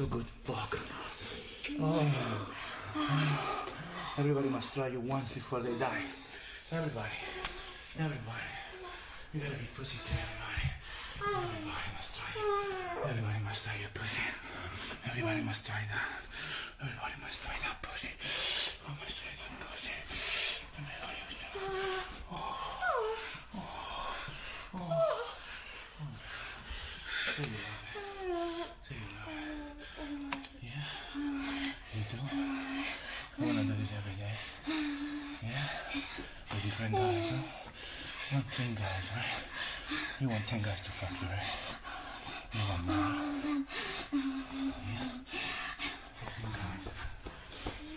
so good. Fuck. Oh. Everybody must try you once before they die. Everybody. Everybody. You gotta be pussy to everybody. Everybody must try you. Everybody must try your pussy. Everybody must try that. Everybody must try that pussy. I must try that pussy. Everybody must try that. Oh. Oh. Oh. oh. Say you love it. Say you love it. Yeah? You do? You wanna do this every day? Yeah? With different guys, huh? You want ten guys, right? You want ten guys to fuck you, right? You want more? Yeah? Fucking guys.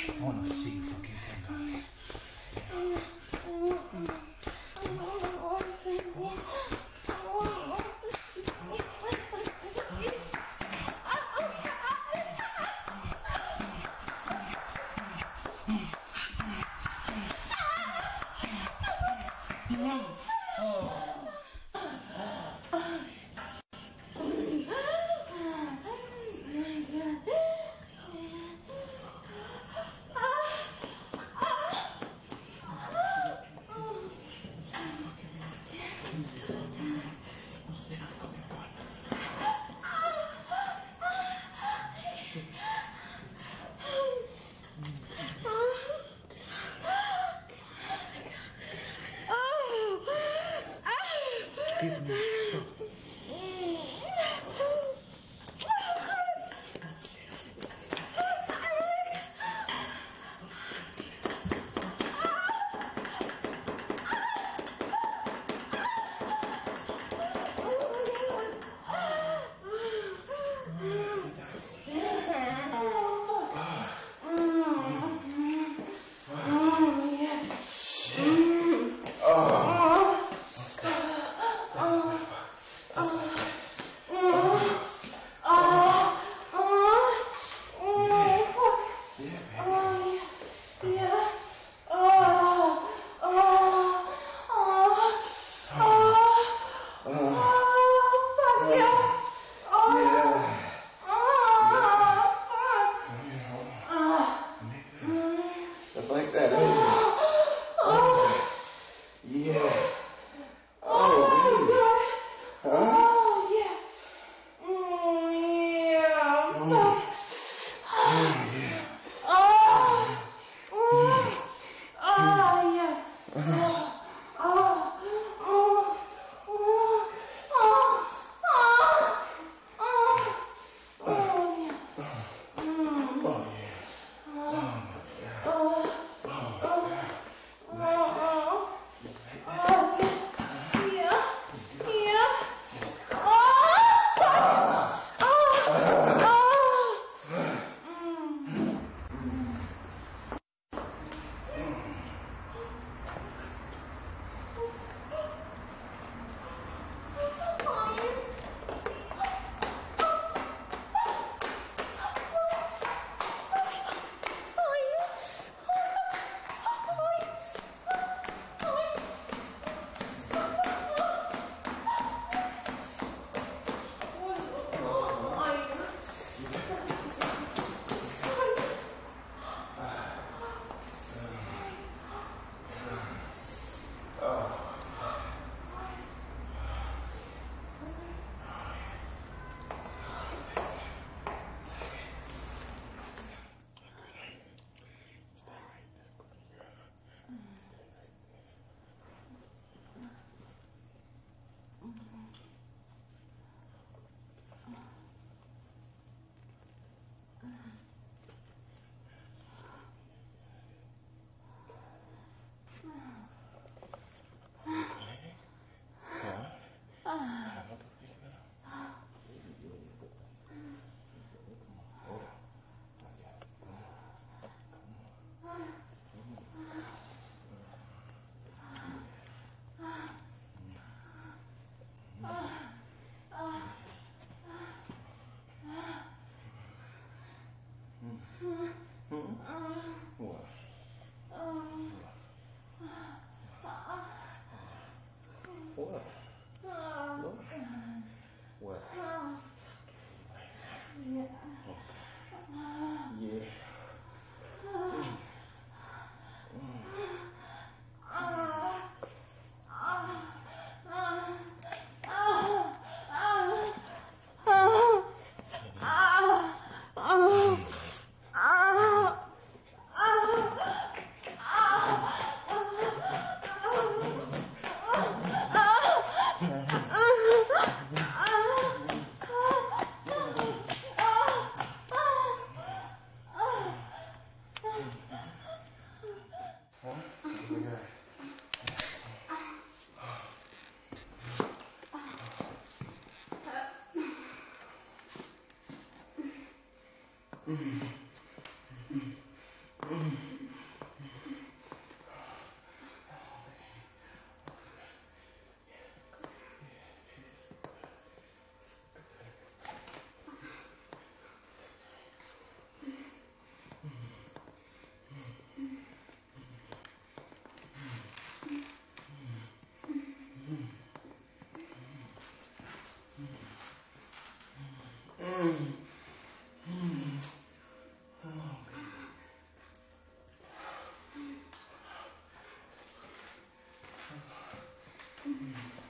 I wanna see you fucking ten guys. Kiss Okay. Mm-hmm. Mm-hmm.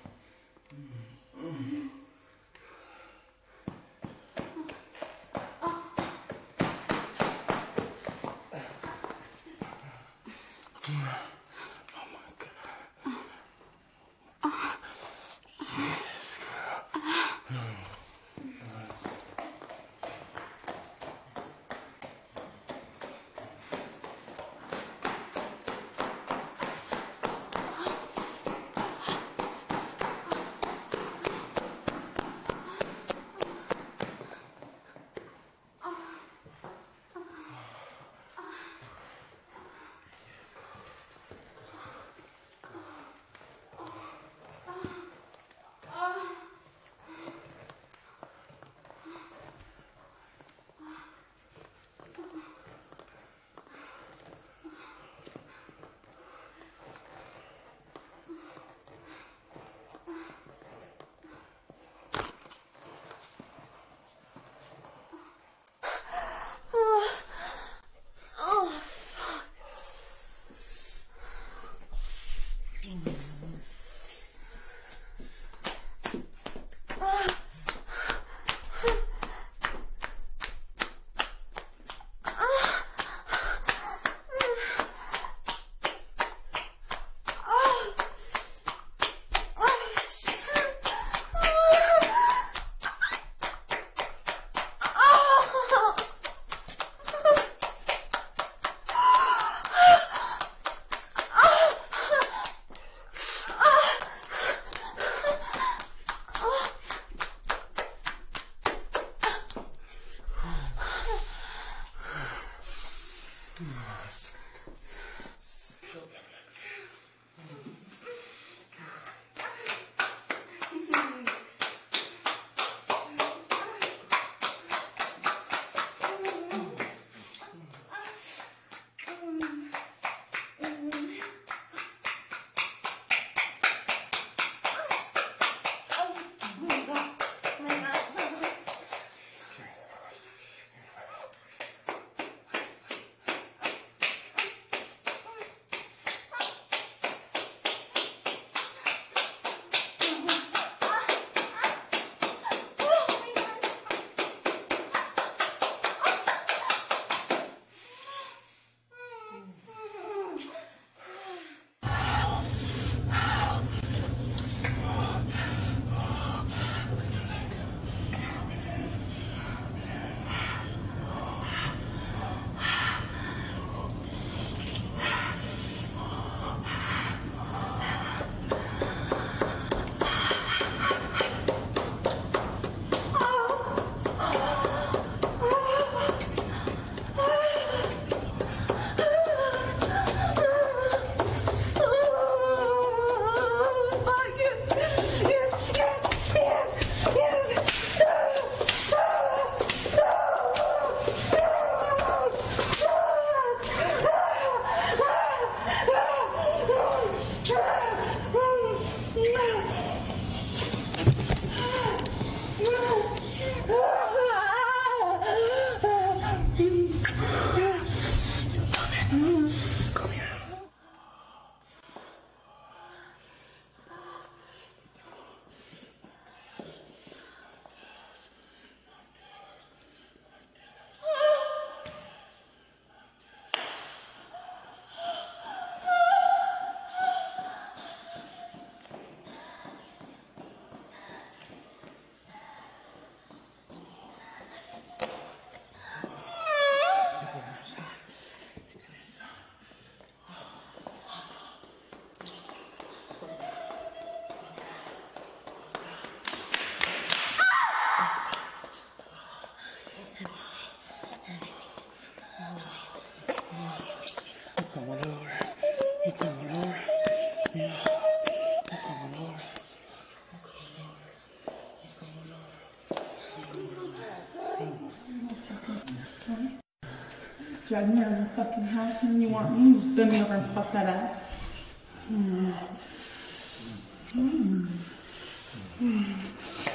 Drag me out of the fucking house and you want me to just bend me over and fuck that up. Mm. Mm. Mm.